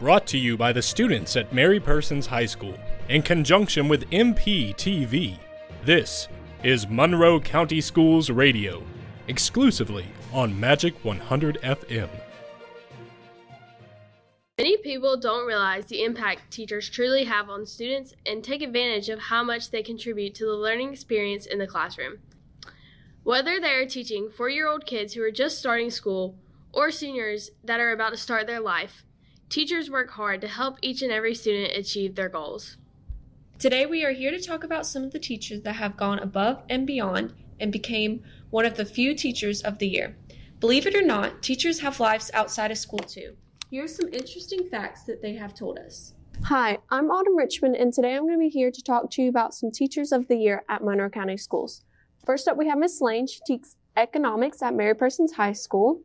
Brought to you by the students at Mary Persons High School in conjunction with MPTV. This is Monroe County Schools Radio, exclusively on Magic 100 FM. Many people don't realize the impact teachers truly have on students and take advantage of how much they contribute to the learning experience in the classroom. Whether they are teaching four year old kids who are just starting school or seniors that are about to start their life, teachers work hard to help each and every student achieve their goals. Today, we are here to talk about some of the teachers that have gone above and beyond and became one of the few teachers of the year. Believe it or not, teachers have lives outside of school too. Here are some interesting facts that they have told us. Hi, I'm Autumn Richmond, and today I'm going to be here to talk to you about some teachers of the year at Monroe County Schools. First up, we have Miss Lane. She teaches economics at Mary Persons High School.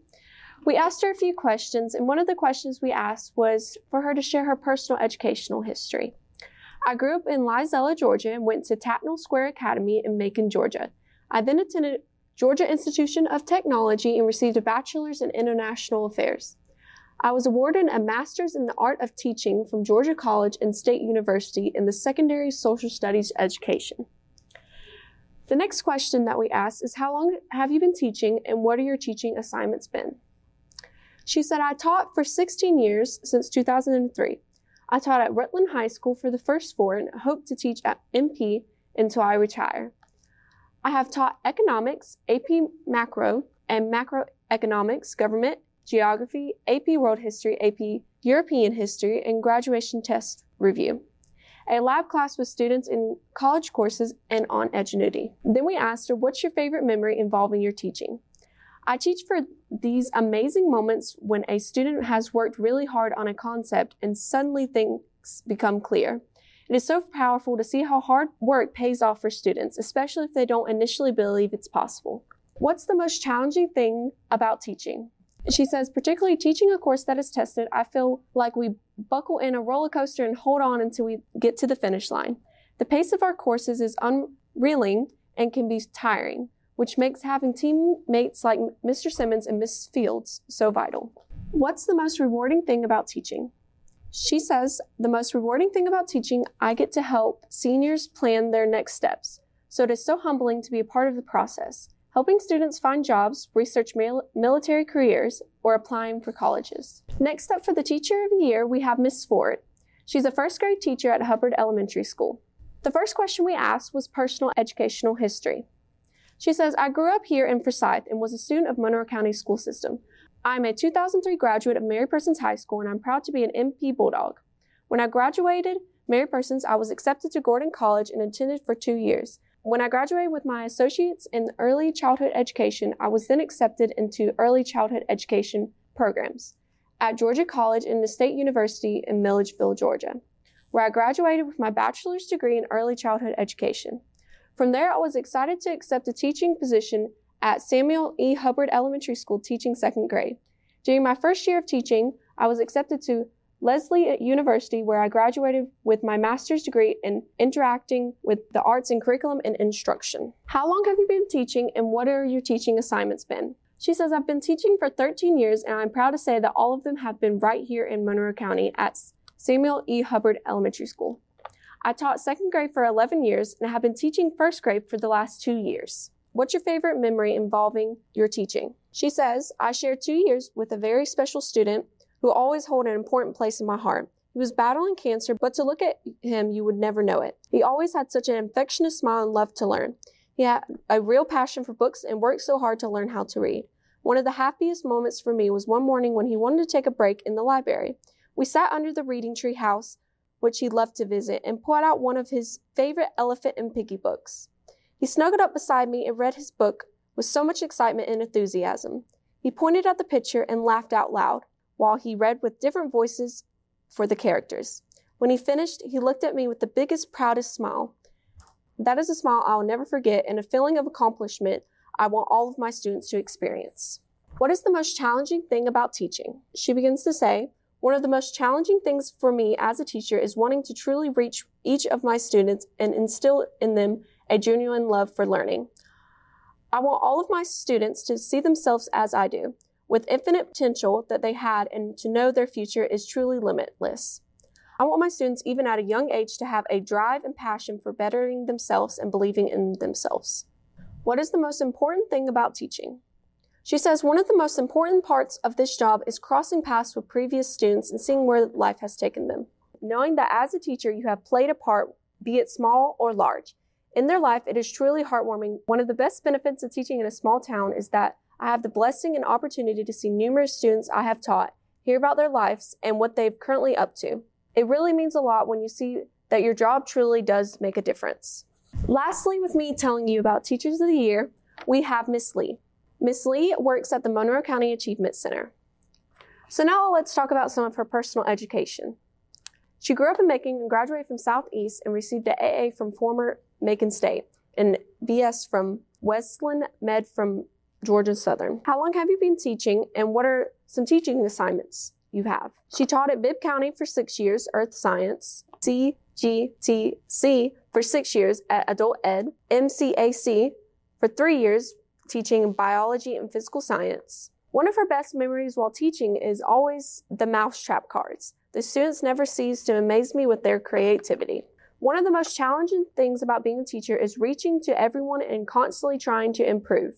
We asked her a few questions, and one of the questions we asked was for her to share her personal educational history. I grew up in Lizella, Georgia, and went to Tattnall Square Academy in Macon, Georgia. I then attended Georgia Institution of Technology and received a bachelor's in international affairs. I was awarded a master's in the art of teaching from Georgia College and State University in the secondary social studies education. The next question that we asked is How long have you been teaching and what are your teaching assignments been? She said, I taught for 16 years since 2003. I taught at Rutland High School for the first four and hope to teach at MP until I retire. I have taught economics, AP macro, and macroeconomics, government, geography, AP world history, AP European history, and graduation test review a lab class with students in college courses and on Edgenuity. Then we asked her, What's your favorite memory involving your teaching? I teach for these amazing moments when a student has worked really hard on a concept and suddenly things become clear. It is so powerful to see how hard work pays off for students, especially if they don't initially believe it's possible. What's the most challenging thing about teaching? She says, particularly teaching a course that is tested, I feel like we buckle in a roller coaster and hold on until we get to the finish line. The pace of our courses is unreeling and can be tiring, which makes having teammates like Mr. Simmons and Miss Fields so vital. What's the most rewarding thing about teaching? She says, the most rewarding thing about teaching, I get to help seniors plan their next steps. So it is so humbling to be a part of the process helping students find jobs, research mil- military careers, or applying for colleges. Next up for the Teacher of the Year, we have Miss Ford. She's a first grade teacher at Hubbard Elementary School. The first question we asked was personal educational history. She says, I grew up here in Forsyth and was a student of Monroe County School System. I'm a 2003 graduate of Mary Persons High School and I'm proud to be an MP Bulldog. When I graduated Mary Persons, I was accepted to Gordon College and attended for two years. When I graduated with my associates in early childhood education, I was then accepted into early childhood education programs at Georgia College and the State University in Milledgeville, Georgia, where I graduated with my bachelor's degree in early childhood education. From there, I was excited to accept a teaching position at Samuel E. Hubbard Elementary School teaching second grade. During my first year of teaching, I was accepted to Lesley University, where I graduated with my master's degree in interacting with the arts in curriculum and instruction. How long have you been teaching and what are your teaching assignments been? She says, I've been teaching for 13 years and I'm proud to say that all of them have been right here in Monroe County at Samuel E. Hubbard Elementary School. I taught second grade for 11 years and have been teaching first grade for the last two years. What's your favorite memory involving your teaching? She says, I shared two years with a very special student who always hold an important place in my heart. He was battling cancer, but to look at him, you would never know it. He always had such an infectious smile and loved to learn. He had a real passion for books and worked so hard to learn how to read. One of the happiest moments for me was one morning when he wanted to take a break in the library. We sat under the reading tree house, which he loved to visit, and pulled out one of his favorite Elephant and Piggie books. He snuggled up beside me and read his book with so much excitement and enthusiasm. He pointed at the picture and laughed out loud while he read with different voices for the characters. When he finished, he looked at me with the biggest, proudest smile. That is a smile I will never forget and a feeling of accomplishment I want all of my students to experience. What is the most challenging thing about teaching? She begins to say, one of the most challenging things for me as a teacher is wanting to truly reach each of my students and instill in them a genuine love for learning. I want all of my students to see themselves as I do, with infinite potential that they had and to know their future is truly limitless. I want my students, even at a young age, to have a drive and passion for bettering themselves and believing in themselves. What is the most important thing about teaching? She says one of the most important parts of this job is crossing paths with previous students and seeing where life has taken them. Knowing that as a teacher, you have played a part, be it small or large. In their life, it is truly heartwarming. One of the best benefits of teaching in a small town is that I have the blessing and opportunity to see numerous students I have taught, hear about their lives, and what they've currently up to. It really means a lot when you see that your job truly does make a difference. Lastly, with me telling you about Teachers of the Year, we have Miss Lee. Miss Lee works at the Monroe County Achievement Center. So now let's talk about some of her personal education. She grew up in Macon and graduated from Southeast and received an AA from former Macon State and BS from Wesleyan Med from Georgia Southern. How long have you been teaching and what are some teaching assignments you have? She taught at Bibb County for six years, Earth Science, CGTC for six years at Adult Ed, MCAC for three years, teaching biology and physical science. One of her best memories while teaching is always the mousetrap cars. The students never cease to amaze me with their creativity. One of the most challenging things about being a teacher is reaching to everyone and constantly trying to improve.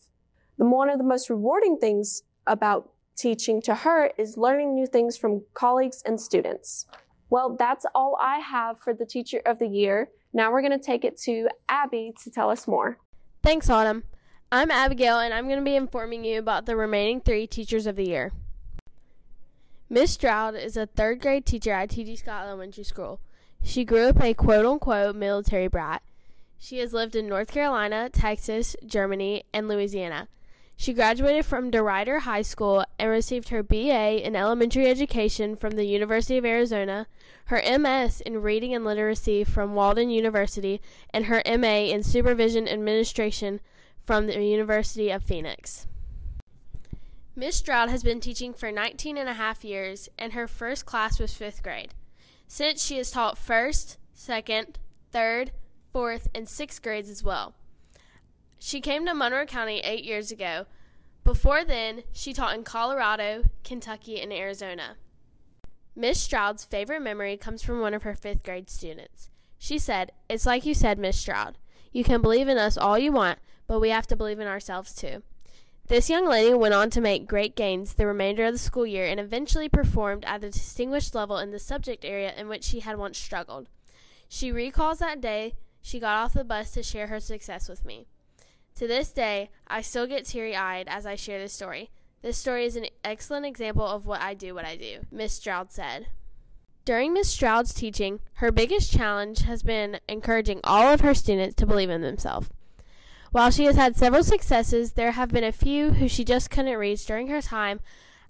The one of the most rewarding things about teaching to her is learning new things from colleagues and students. Well, that's all I have for the Teacher of the Year. Now we're going to take it to Abby to tell us more. Thanks, Autumn. I'm Abigail, and I'm going to be informing you about the remaining three Teachers of the Year. Miss Stroud is a third grade teacher at T.G. Scott Elementary School. She grew up a quote unquote military brat. She has lived in North Carolina, Texas, Germany, and Louisiana. She graduated from DeRuyter High School and received her BA in elementary education from the University of Arizona, her MS in reading and literacy from Walden University, and her MA in supervision administration from the University of Phoenix. Miss Stroud has been teaching for 19 and a half years, and her first class was fifth grade. Since she has taught first, second, third, fourth, and sixth grades as well. She came to Monroe County eight years ago. Before then, she taught in Colorado, Kentucky, and Arizona. Miss Stroud's favorite memory comes from one of her fifth grade students. She said, It's like you said, Miss Stroud. You can believe in us all you want, but we have to believe in ourselves too. This young lady went on to make great gains the remainder of the school year and eventually performed at a distinguished level in the subject area in which she had once struggled. She recalls that day she got off the bus to share her success with me. To this day, I still get teary eyed as I share this story. This story is an excellent example of what I do what I do, Miss Stroud said. During Miss Stroud's teaching, her biggest challenge has been encouraging all of her students to believe in themselves. While she has had several successes, there have been a few who she just couldn't reach during her time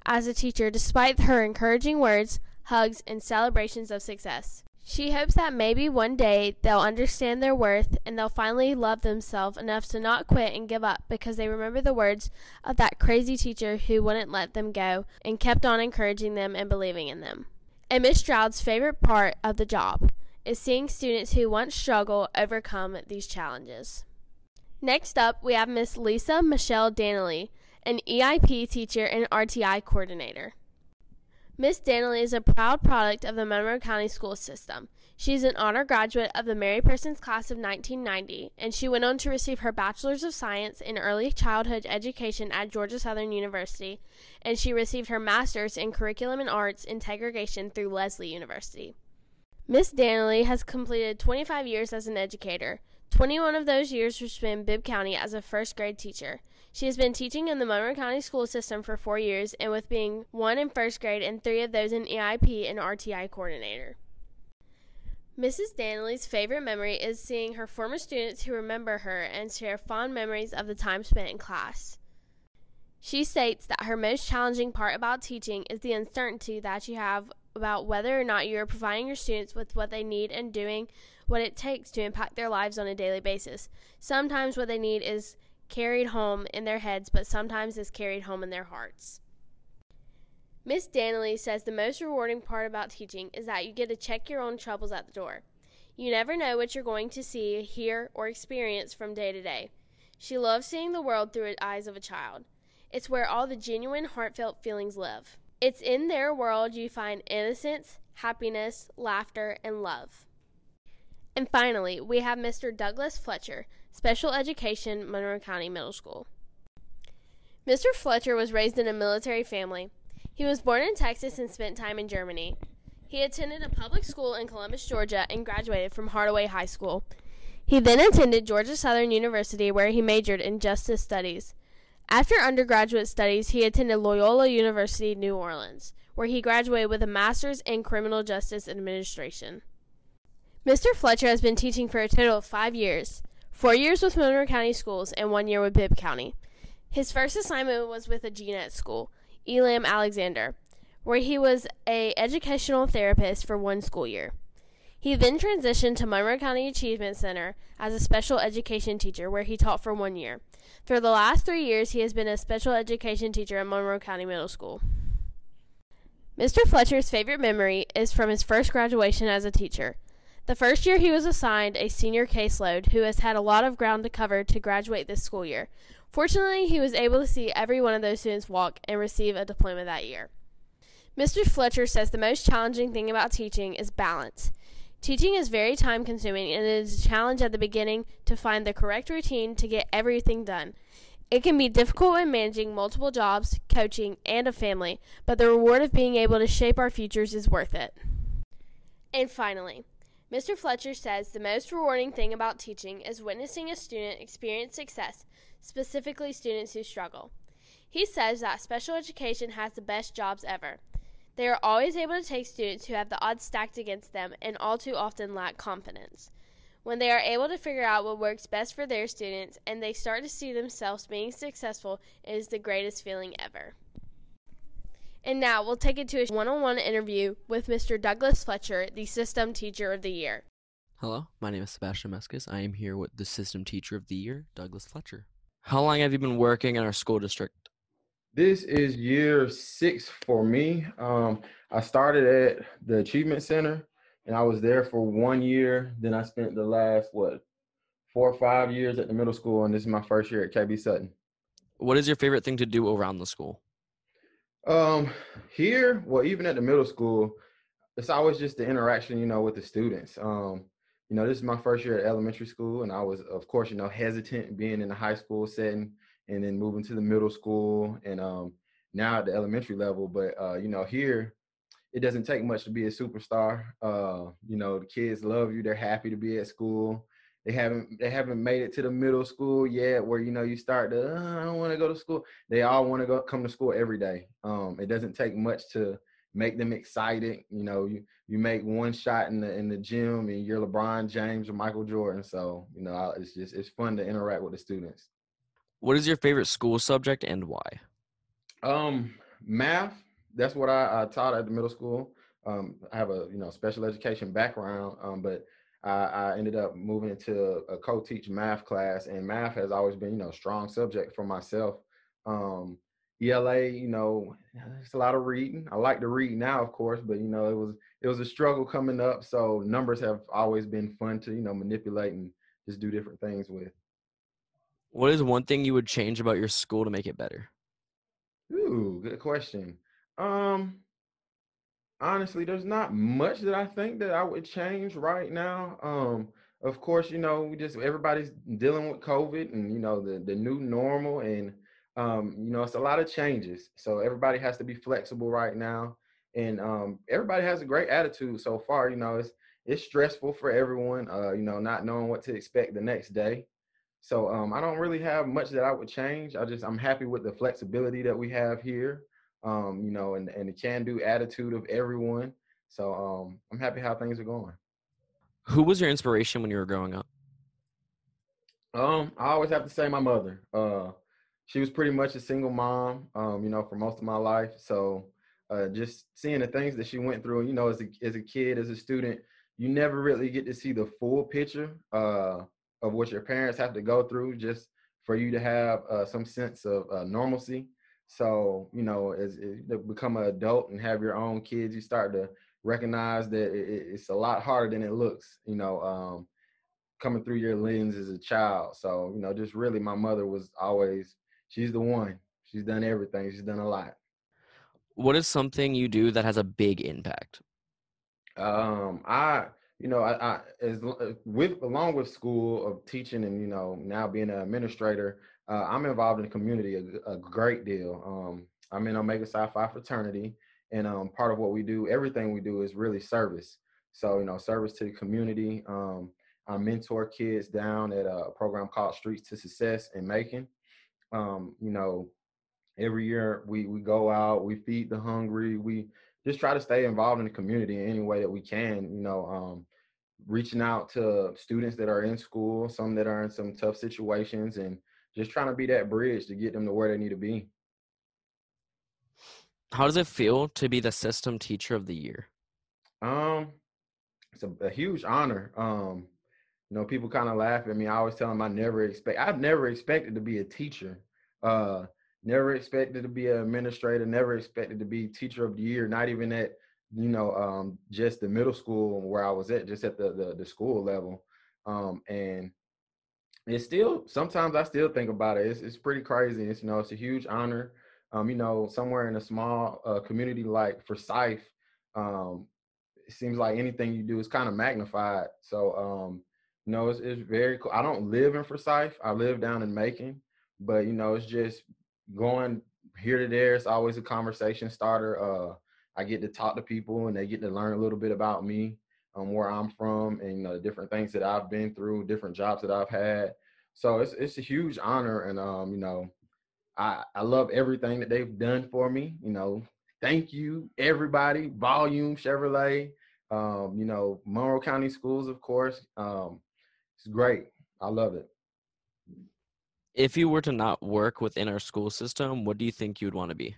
as a teacher, despite her encouraging words, hugs, and celebrations of success. She hopes that maybe one day they'll understand their worth and they'll finally love themselves enough to not quit and give up because they remember the words of that crazy teacher who wouldn't let them go and kept on encouraging them and believing in them. And Miss Stroud's favorite part of the job is seeing students who once struggle overcome these challenges. Next up, we have Miss Lisa Michelle Danley, an EIP teacher and RTI coordinator. Miss Danley is a proud product of the Monroe County school system. She is an honor graduate of the Mary Persons class of 1990, and she went on to receive her Bachelor's of Science in Early Childhood Education at Georgia Southern University, and she received her Master's in Curriculum and Arts Integration through Lesley University. Miss Danley has completed 25 years as an educator. 21 of those years were spent in Bibb County as a first grade teacher. She has been teaching in the Monroe County school system for four years, and with being one in first grade and three of those in EIP and RTI coordinator. Mrs. Danley's favorite memory is seeing her former students who remember her and share fond memories of the time spent in class. She states that her most challenging part about teaching is the uncertainty that you have about whether or not you are providing your students with what they need and doing what it takes to impact their lives on a daily basis. Sometimes what they need is carried home in their heads, but sometimes is carried home in their hearts. Miss Danley says the most rewarding part about teaching is that you get to check your own troubles at the door. You never know what you're going to see, hear, or experience from day to day. She loves seeing the world through the eyes of a child. It's where all the genuine, heartfelt feelings live. It's in their world you find innocence, happiness, laughter, and love. And finally, we have Mr. Douglas Fletcher, Special Education, Monroe County Middle School. Mr. Fletcher was raised in a military family. He was born in Texas and spent time in Germany. He attended a public school in Columbus, Georgia, and graduated from Hardaway High School. He then attended Georgia Southern University, where he majored in justice studies. After undergraduate studies, he attended Loyola University, New Orleans, where he graduated with a master's in criminal justice administration. Mr. Fletcher has been teaching for a total of five years four years with Monroe County Schools and one year with Bibb County. His first assignment was with a GNET school, Elam Alexander, where he was a educational therapist for one school year. He then transitioned to Monroe County Achievement Center as a special education teacher, where he taught for one year. For the last three years, he has been a special education teacher at Monroe County Middle School. Mr. Fletcher's favorite memory is from his first graduation as a teacher. The first year he was assigned a senior caseload who has had a lot of ground to cover to graduate this school year. Fortunately, he was able to see every one of those students walk and receive a diploma that year. Mr. Fletcher says the most challenging thing about teaching is balance. Teaching is very time consuming and it is a challenge at the beginning to find the correct routine to get everything done. It can be difficult when managing multiple jobs, coaching, and a family, but the reward of being able to shape our futures is worth it. And finally, Mr. Fletcher says the most rewarding thing about teaching is witnessing a student experience success, specifically students who struggle. He says that special education has the best jobs ever. They are always able to take students who have the odds stacked against them and all too often lack confidence. When they are able to figure out what works best for their students and they start to see themselves being successful, it is the greatest feeling ever. And now we'll take it to a one on one interview with Mr. Douglas Fletcher, the System Teacher of the Year. Hello, my name is Sebastian Mescas. I am here with the System Teacher of the Year, Douglas Fletcher. How long have you been working in our school district? This is year six for me. Um, I started at the Achievement Center and I was there for one year. Then I spent the last, what, four or five years at the middle school, and this is my first year at KB Sutton. What is your favorite thing to do around the school? Um, here, well, even at the middle school, it's always just the interaction, you know, with the students. Um, you know, this is my first year at elementary school, and I was, of course, you know, hesitant being in the high school setting and then moving to the middle school and um, now at the elementary level. But uh, you know, here it doesn't take much to be a superstar. Uh, you know, the kids love you; they're happy to be at school they haven't they haven't made it to the middle school yet where you know you start to oh, I don't want to go to school. They all want to go come to school every day. Um, it doesn't take much to make them excited. You know, you you make one shot in the in the gym and you're LeBron James or Michael Jordan. So you know, it's just it's fun to interact with the students. What is your favorite school subject and why? Um, math. That's what I, I taught at the middle school. Um, I have a you know special education background, um, but I, I ended up moving into a co-teach math class, and math has always been, you know, a strong subject for myself. Um, ELA, you know, it's a lot of reading. I like to read now, of course, but you know, it was it was a struggle coming up. So numbers have always been fun to you know manipulate and just do different things with. What is one thing you would change about your school to make it better? Ooh, good question. Um, honestly, there's not much that I think that I would change right now. Um, of course, you know, we just everybody's dealing with COVID and you know the the new normal, and um, you know it's a lot of changes. So everybody has to be flexible right now, and um, everybody has a great attitude so far. You know, it's it's stressful for everyone. Uh, you know, not knowing what to expect the next day. So um, I don't really have much that I would change. I just I'm happy with the flexibility that we have here um, you know, and, and the can do attitude of everyone. So um, I'm happy how things are going. Who was your inspiration when you were growing up? Um, I always have to say my mother. Uh, she was pretty much a single mom, um, you know, for most of my life. So uh, just seeing the things that she went through, you know, as a as a kid, as a student, you never really get to see the full picture uh, of what your parents have to go through just for you to have uh, some sense of uh, normalcy. So, you know, as, as you become an adult and have your own kids, you start to recognize that it, it's a lot harder than it looks, you know, um, coming through your lens as a child. So, you know, just really my mother was always, she's the one. she's done everything. She's done a lot. What is something you do that has a big impact? Um, I, you know, I, I as uh, with along with school of teaching and you know now being an administrator, uh, I'm involved in the community a, a great deal. Um, I'm in Omega Psi Phi fraternity, and um, part of what we do, everything we do is really service. So you know, service to the community. Um, I mentor kids down at a program called Streets to Success in Macon. Um, you know, every year we we go out, we feed the hungry, we just try to stay involved in the community in any way that we can. You know, um, reaching out to students that are in school, some that are in some tough situations, and just trying to be that bridge to get them to where they need to be. How does it feel to be the system teacher of the year? Um, it's a, a huge honor. Um, you know, people kind of laugh at me. I always tell them I never expect. I've never expected to be a teacher. Uh, never expected to be an administrator. Never expected to be teacher of the year. Not even at you know um, just the middle school where I was at, just at the the, the school level. Um, and it's still sometimes I still think about it. It's it's pretty crazy. It's you know it's a huge honor. Um, you know, somewhere in a small uh, community like Forsyth, um, it seems like anything you do is kind of magnified. So, um, you know, it's, it's very cool. I don't live in Forsyth. I live down in Macon, but you know, it's just going here to there. It's always a conversation starter. Uh, I get to talk to people and they get to learn a little bit about me, um, where I'm from, and you know, the different things that I've been through, different jobs that I've had. So it's it's a huge honor, and um, you know, I, I love everything that they've done for me. You know, thank you, everybody. Volume Chevrolet, um, you know, Monroe County Schools, of course. Um, it's great. I love it. If you were to not work within our school system, what do you think you'd want to be?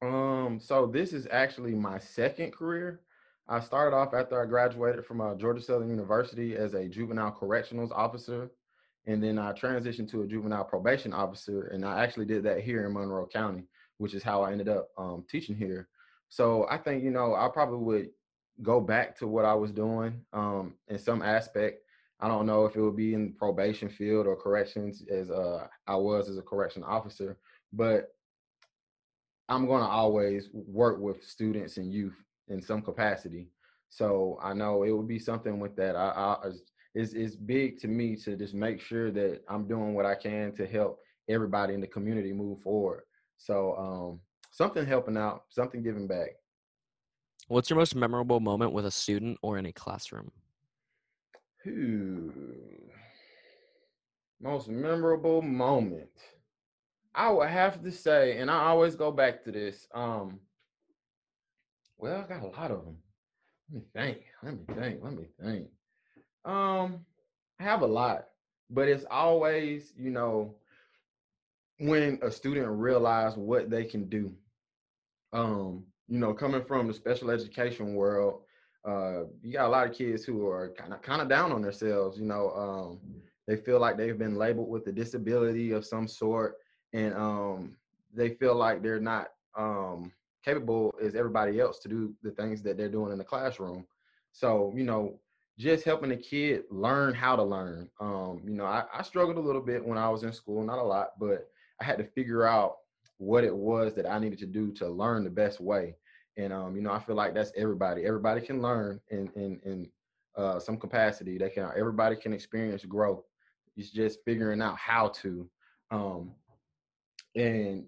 Um, so this is actually my second career. I started off after I graduated from uh, Georgia Southern University as a juvenile correctionals officer and then I transitioned to a juvenile probation officer, and I actually did that here in Monroe County, which is how I ended up um, teaching here. So I think you know I probably would go back to what I was doing um, in some aspect. I don't know if it would be in the probation field or corrections as uh, I was as a correction officer, but I'm going to always work with students and youth in some capacity. So I know it would be something with that. I, I it's, it's big to me to just make sure that I'm doing what I can to help everybody in the community move forward. So um, something helping out, something giving back. What's your most memorable moment with a student or in a classroom? Ooh. Most memorable moment. I would have to say, and I always go back to this. Um, well, I got a lot of them. Let me think. Let me think. Let me think. Um, I have a lot, but it's always, you know, when a student realize what they can do. Um, you know, coming from the special education world, uh, you got a lot of kids who are kind of kind of down on themselves. You know, um, they feel like they've been labeled with a disability of some sort, and um, they feel like they're not um, capable as everybody else to do the things that they're doing in the classroom. So, you know, just helping a kid learn how to learn. Um, you know, I, I struggled a little bit when I was in school, not a lot, but I had to figure out what it was that I needed to do to learn the best way. And um, you know, I feel like that's everybody. Everybody can learn in in in uh, some capacity. They can. Everybody can experience growth. It's just figuring out how to. Um, and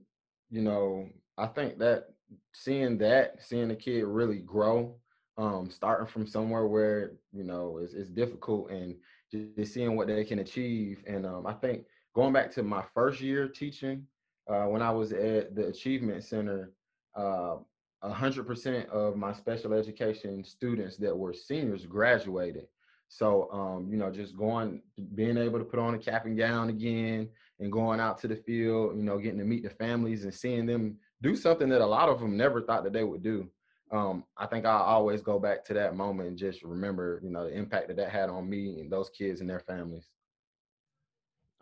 you know, I think that seeing that, seeing the kid really grow um, starting from somewhere where you know it's, it's difficult and just seeing what they can achieve. And um, I think going back to my first year teaching, uh, when I was at the Achievement Center, uh, 100% of my special education students that were seniors graduated. So, um, you know, just going, being able to put on a cap and gown again and going out to the field, you know, getting to meet the families and seeing them do something that a lot of them never thought that they would do um, I think I'll always go back to that moment and just remember, you know, the impact that that had on me and those kids and their families.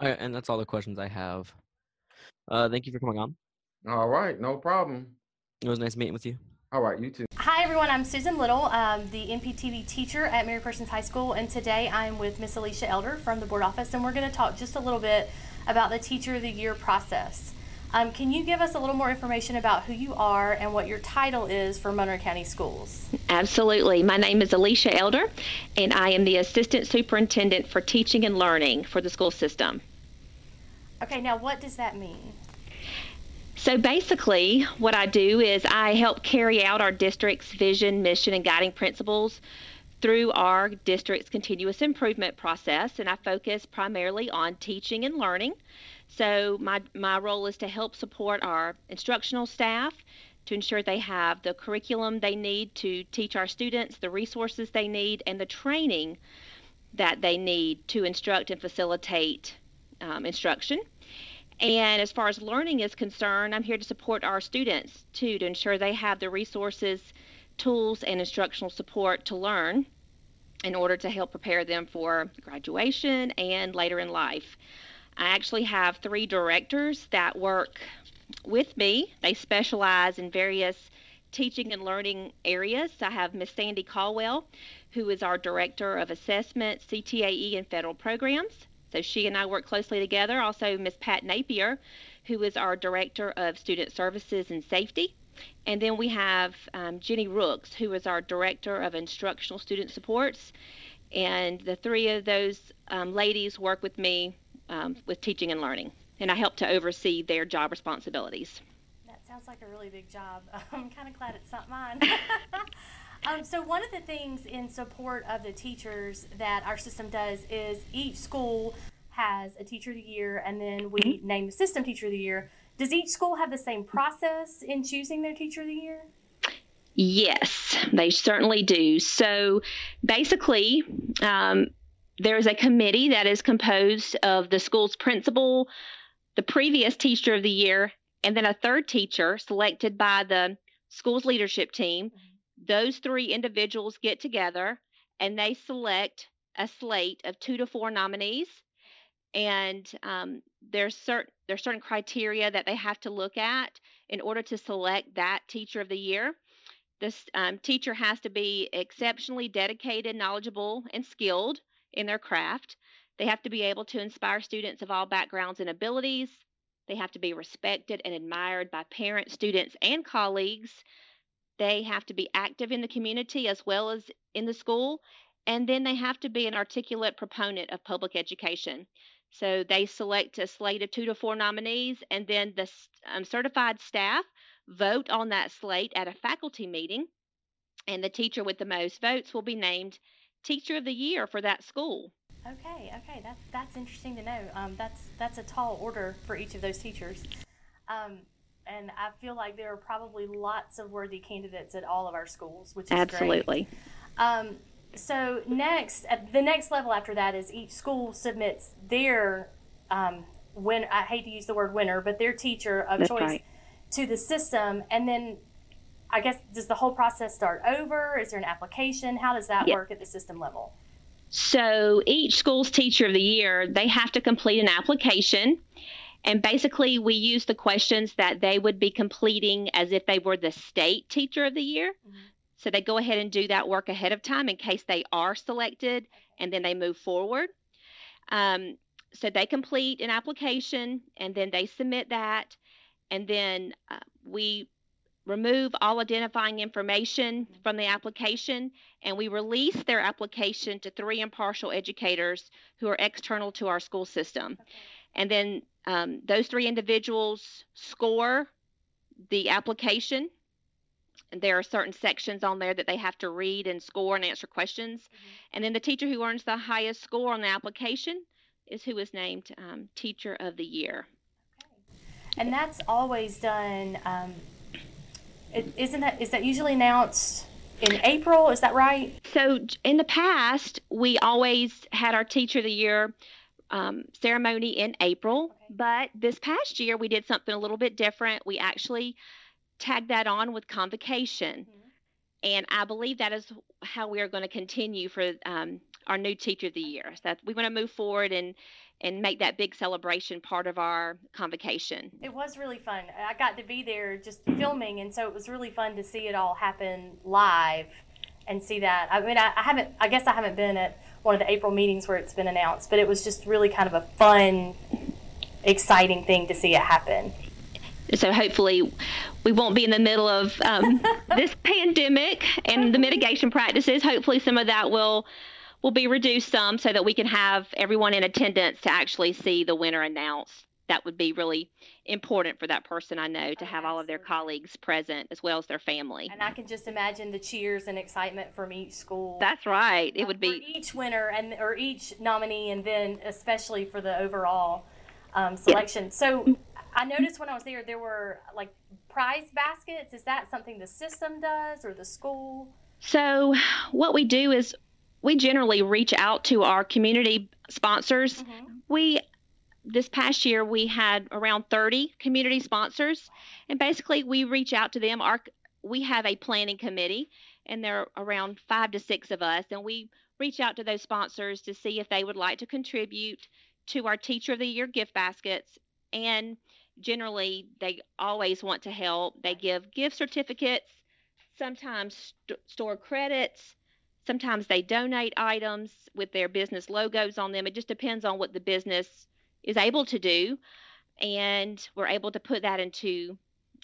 All right, and that's all the questions I have. Uh, thank you for coming on. All right, no problem. It was nice meeting with you. All right, you too. Hi everyone, I'm Susan Little, um, the MPTV teacher at Mary Persons High School, and today I'm with Miss Alicia Elder from the board office, and we're going to talk just a little bit about the Teacher of the Year process. Um, can you give us a little more information about who you are and what your title is for Monroe County Schools? Absolutely. My name is Alicia Elder, and I am the Assistant Superintendent for Teaching and Learning for the school system. Okay, now what does that mean? So basically, what I do is I help carry out our district's vision, mission, and guiding principles through our district's continuous improvement process, and I focus primarily on teaching and learning. So my, my role is to help support our instructional staff to ensure they have the curriculum they need to teach our students, the resources they need, and the training that they need to instruct and facilitate um, instruction. And as far as learning is concerned, I'm here to support our students too, to ensure they have the resources, tools, and instructional support to learn in order to help prepare them for graduation and later in life. I actually have three directors that work with me. They specialize in various teaching and learning areas. I have Miss Sandy Caldwell, who is our Director of Assessment, CTAE, and Federal Programs. So she and I work closely together. Also, Miss Pat Napier, who is our Director of Student Services and Safety. And then we have um, Jenny Rooks, who is our Director of Instructional Student Supports. And the three of those um, ladies work with me um, with teaching and learning, and I help to oversee their job responsibilities. That sounds like a really big job. I'm kind of glad it's not mine. um, so, one of the things in support of the teachers that our system does is each school has a teacher of the year, and then we mm-hmm. name the system teacher of the year. Does each school have the same process in choosing their teacher of the year? Yes, they certainly do. So basically, um, there is a committee that is composed of the school's principal, the previous teacher of the year, and then a third teacher selected by the school's leadership team. Those three individuals get together and they select a slate of two to four nominees. And um, there's certain there's certain criteria that they have to look at in order to select that teacher of the year. This um, teacher has to be exceptionally dedicated, knowledgeable, and skilled in their craft. They have to be able to inspire students of all backgrounds and abilities. They have to be respected and admired by parents, students, and colleagues. They have to be active in the community as well as in the school. And then they have to be an articulate proponent of public education. So they select a slate of two to four nominees, and then the um, certified staff vote on that slate at a faculty meeting. And the teacher with the most votes will be named teacher of the year for that school. Okay, okay, that's that's interesting to know. Um, that's that's a tall order for each of those teachers, um, and I feel like there are probably lots of worthy candidates at all of our schools, which is great. absolutely. Um, so next, the next level after that is each school submits their um, win. I hate to use the word winner, but their teacher of that's choice right. to the system, and then I guess does the whole process start over? Is there an application? How does that work at the system level? So each school's teacher of the year, they have to complete an application. And basically, we use the questions that they would be completing as if they were the state teacher of the year. Mm-hmm. So they go ahead and do that work ahead of time in case they are selected, and then they move forward. Um, so they complete an application, and then they submit that, and then uh, we remove all identifying information from the application, and we release their application to three impartial educators who are external to our school system. And then um, those three individuals score the application. And there are certain sections on there that they have to read and score and answer questions. Mm-hmm. And then the teacher who earns the highest score on the application is who is named um, Teacher of the Year. Okay. And that's always done um, isn't that is that usually announced in April? Is that right? So in the past, we always had our Teacher of the Year um, ceremony in April, okay. but this past year we did something a little bit different. We actually tagged that on with convocation, mm-hmm. and I believe that is how we are going to continue for um, our new Teacher of the Year. So that we want to move forward and and make that big celebration part of our convocation. It was really fun. I got to be there just filming, and so it was really fun to see it all happen live and see that. I mean, I, I haven't, I guess I haven't been at one of the April meetings where it's been announced, but it was just really kind of a fun, exciting thing to see it happen. so hopefully we won't be in the middle of um, this pandemic and the mitigation practices. Hopefully some of that will will be reduced some so that we can have everyone in attendance to actually see the winner announced. That would be really important for that person I know to Oh, have all of their colleagues present as well as their family. And I can just imagine the cheers and excitement from each school. That's right. It uh, would for be each winner and or each nominee, and then especially for the overall um, selection. So I noticed when I was there, there were like prize baskets. Is that something the system does or the school? So, what we do is we generally reach out to our community sponsors. Mm-hmm. We this past year we had around 30 community sponsors and basically we reach out to them our we have a planning committee and there are around 5 to 6 of us and we reach out to those sponsors to see if they would like to contribute to our teacher of the year gift baskets and generally they always want to help they give gift certificates sometimes st- store credits sometimes they donate items with their business logos on them it just depends on what the business is able to do and we're able to put that into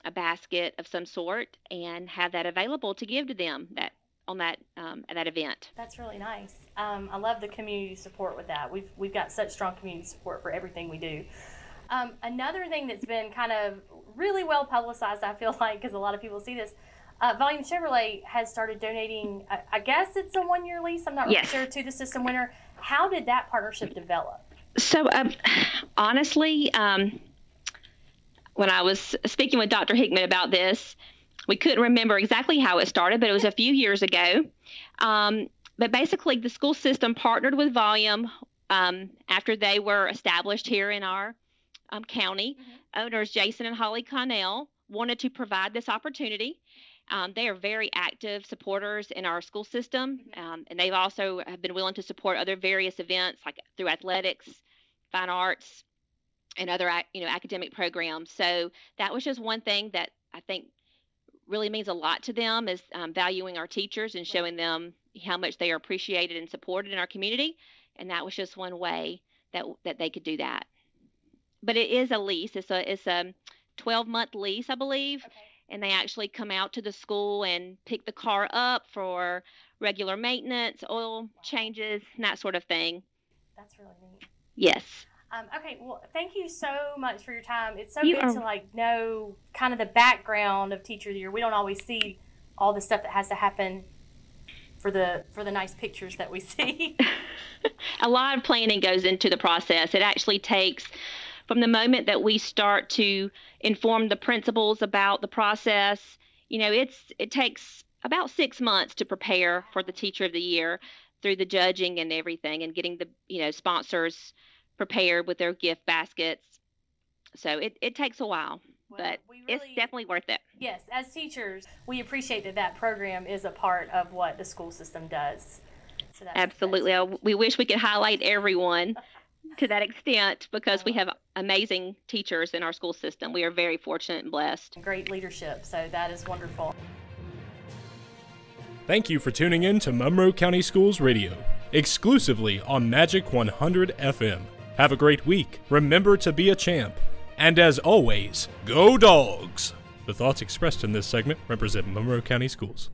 a basket of some sort and have that available to give to them that on that um, at that event That's really nice. Um, I love the community support with that. We've we've got such strong community support for everything we do. Um, another thing that's been kind of really well publicized, I feel like, because a lot of people see this. Uh, Volume Chevrolet has started donating. I, I guess it's a one-year lease. I'm not really Yes. sure to the system winner. How did that partnership develop? So, um, honestly, um, when I was speaking with Dr. Hickman about this, we couldn't remember exactly how it started, but it was a few years ago. Um, but basically, the school system partnered with Volume um, after they were established here in our um, county. Owners Jason and Holly Connell wanted to provide this opportunity. Um, they are very active supporters in our school system, um, and they've also have been willing to support other various events like through athletics, fine arts, and other you know academic programs. So that was just one thing that I think really means a lot to them is um, valuing our teachers and showing them how much they are appreciated and supported in our community. And that was just one way that that they could do that. But it is a lease. It's a it's a 12 month lease, I believe and they actually come out to the school and pick the car up for regular maintenance, oil changes, and that sort of thing. That's really neat. Yes. Um, okay, well, thank you so much for your time. It's so You good are- to like know kind of the background of Teacher of the Year. We don't always see all the stuff that has to happen for the for the nice pictures that we see. a lot of planning goes into the process. It actually takes from the moment that we start to inform the principals about the process, you know, it's it takes about 6 months to prepare for the teacher of the year through the judging and everything and getting the, you know, sponsors prepared with their gift baskets. So it, it takes a while, Well, but we it's definitely worth it. yes, as teachers, we appreciate that that program is a part of what the school system does. So that's, Absolutely. that's We wish we could highlight everyone to that extent because we have amazing teachers in our school system. We are very fortunate and blessed. great leadership. So that is wonderful. Thank you for tuning in to Monroe County Schools Radio, exclusively on Magic 100 FM. Have a great week. Remember to be a champ. And as always, go dogs! The thoughts expressed in this segment represent Monroe County Schools.